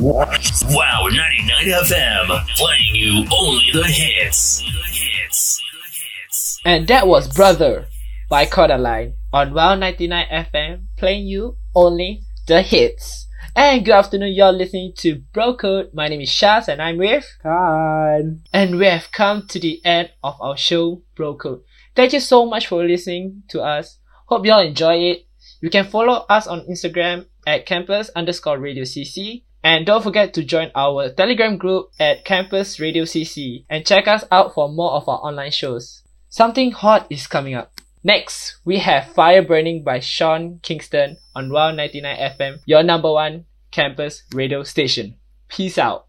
Wow 99 FM, playing you only the hits. And that was Brother by Kodaline on Wow 99 FM, playing you only the hits. And good afternoon, you're listening to Bro Code. My name is Shaz and I'm with Khan. And we have come to the end of our show, Bro Code. Thank you so much for listening to us. Hope y'all enjoy it. You can follow us on Instagram at campus underscore radio cc. And don't forget to join our Telegram group at Campus Radio CC and check us out for more of our online shows. Something hot is coming up. Next, we have Fire Burning by Sean Kingston on Wow 99 FM, your number one campus radio station. Peace out.